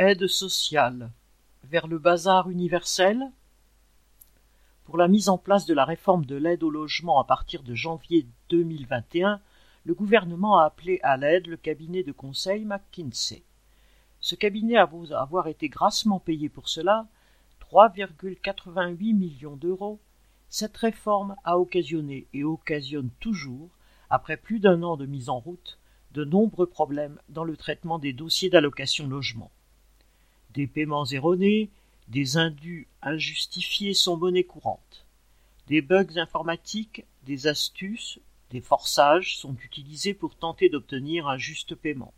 Aide sociale vers le bazar universel Pour la mise en place de la réforme de l'aide au logement à partir de janvier 2021, le gouvernement a appelé à l'aide le cabinet de conseil McKinsey. Ce cabinet a beau avoir été grassement payé pour cela, 3,88 millions d'euros, cette réforme a occasionné et occasionne toujours, après plus d'un an de mise en route, de nombreux problèmes dans le traitement des dossiers d'allocation logement. Des paiements erronés, des indus injustifiés sont monnaie courante. Des bugs informatiques, des astuces, des forçages sont utilisés pour tenter d'obtenir un juste paiement.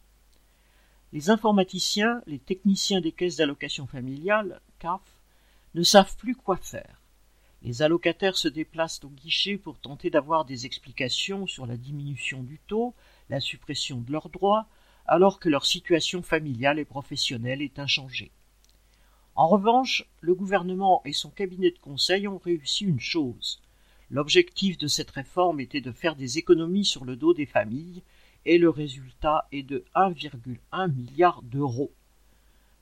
Les informaticiens, les techniciens des caisses d'allocation familiale, CAF, ne savent plus quoi faire. Les allocataires se déplacent au guichet pour tenter d'avoir des explications sur la diminution du taux, la suppression de leurs droits, alors que leur situation familiale et professionnelle est inchangée. En revanche, le gouvernement et son cabinet de conseil ont réussi une chose. L'objectif de cette réforme était de faire des économies sur le dos des familles, et le résultat est de 1,1 milliard d'euros.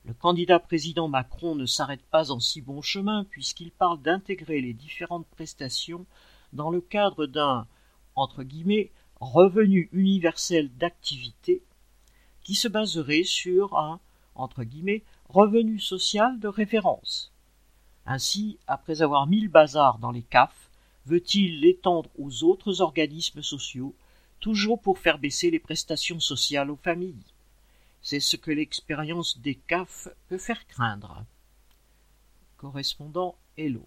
Le candidat président Macron ne s'arrête pas en si bon chemin puisqu'il parle d'intégrer les différentes prestations dans le cadre d'un entre guillemets revenu universel d'activité qui se baserait sur un entre guillemets revenu social de référence. Ainsi, après avoir mis le bazar dans les CAF, veut-il l'étendre aux autres organismes sociaux, toujours pour faire baisser les prestations sociales aux familles? C'est ce que l'expérience des CAF peut faire craindre. Correspondant Hello.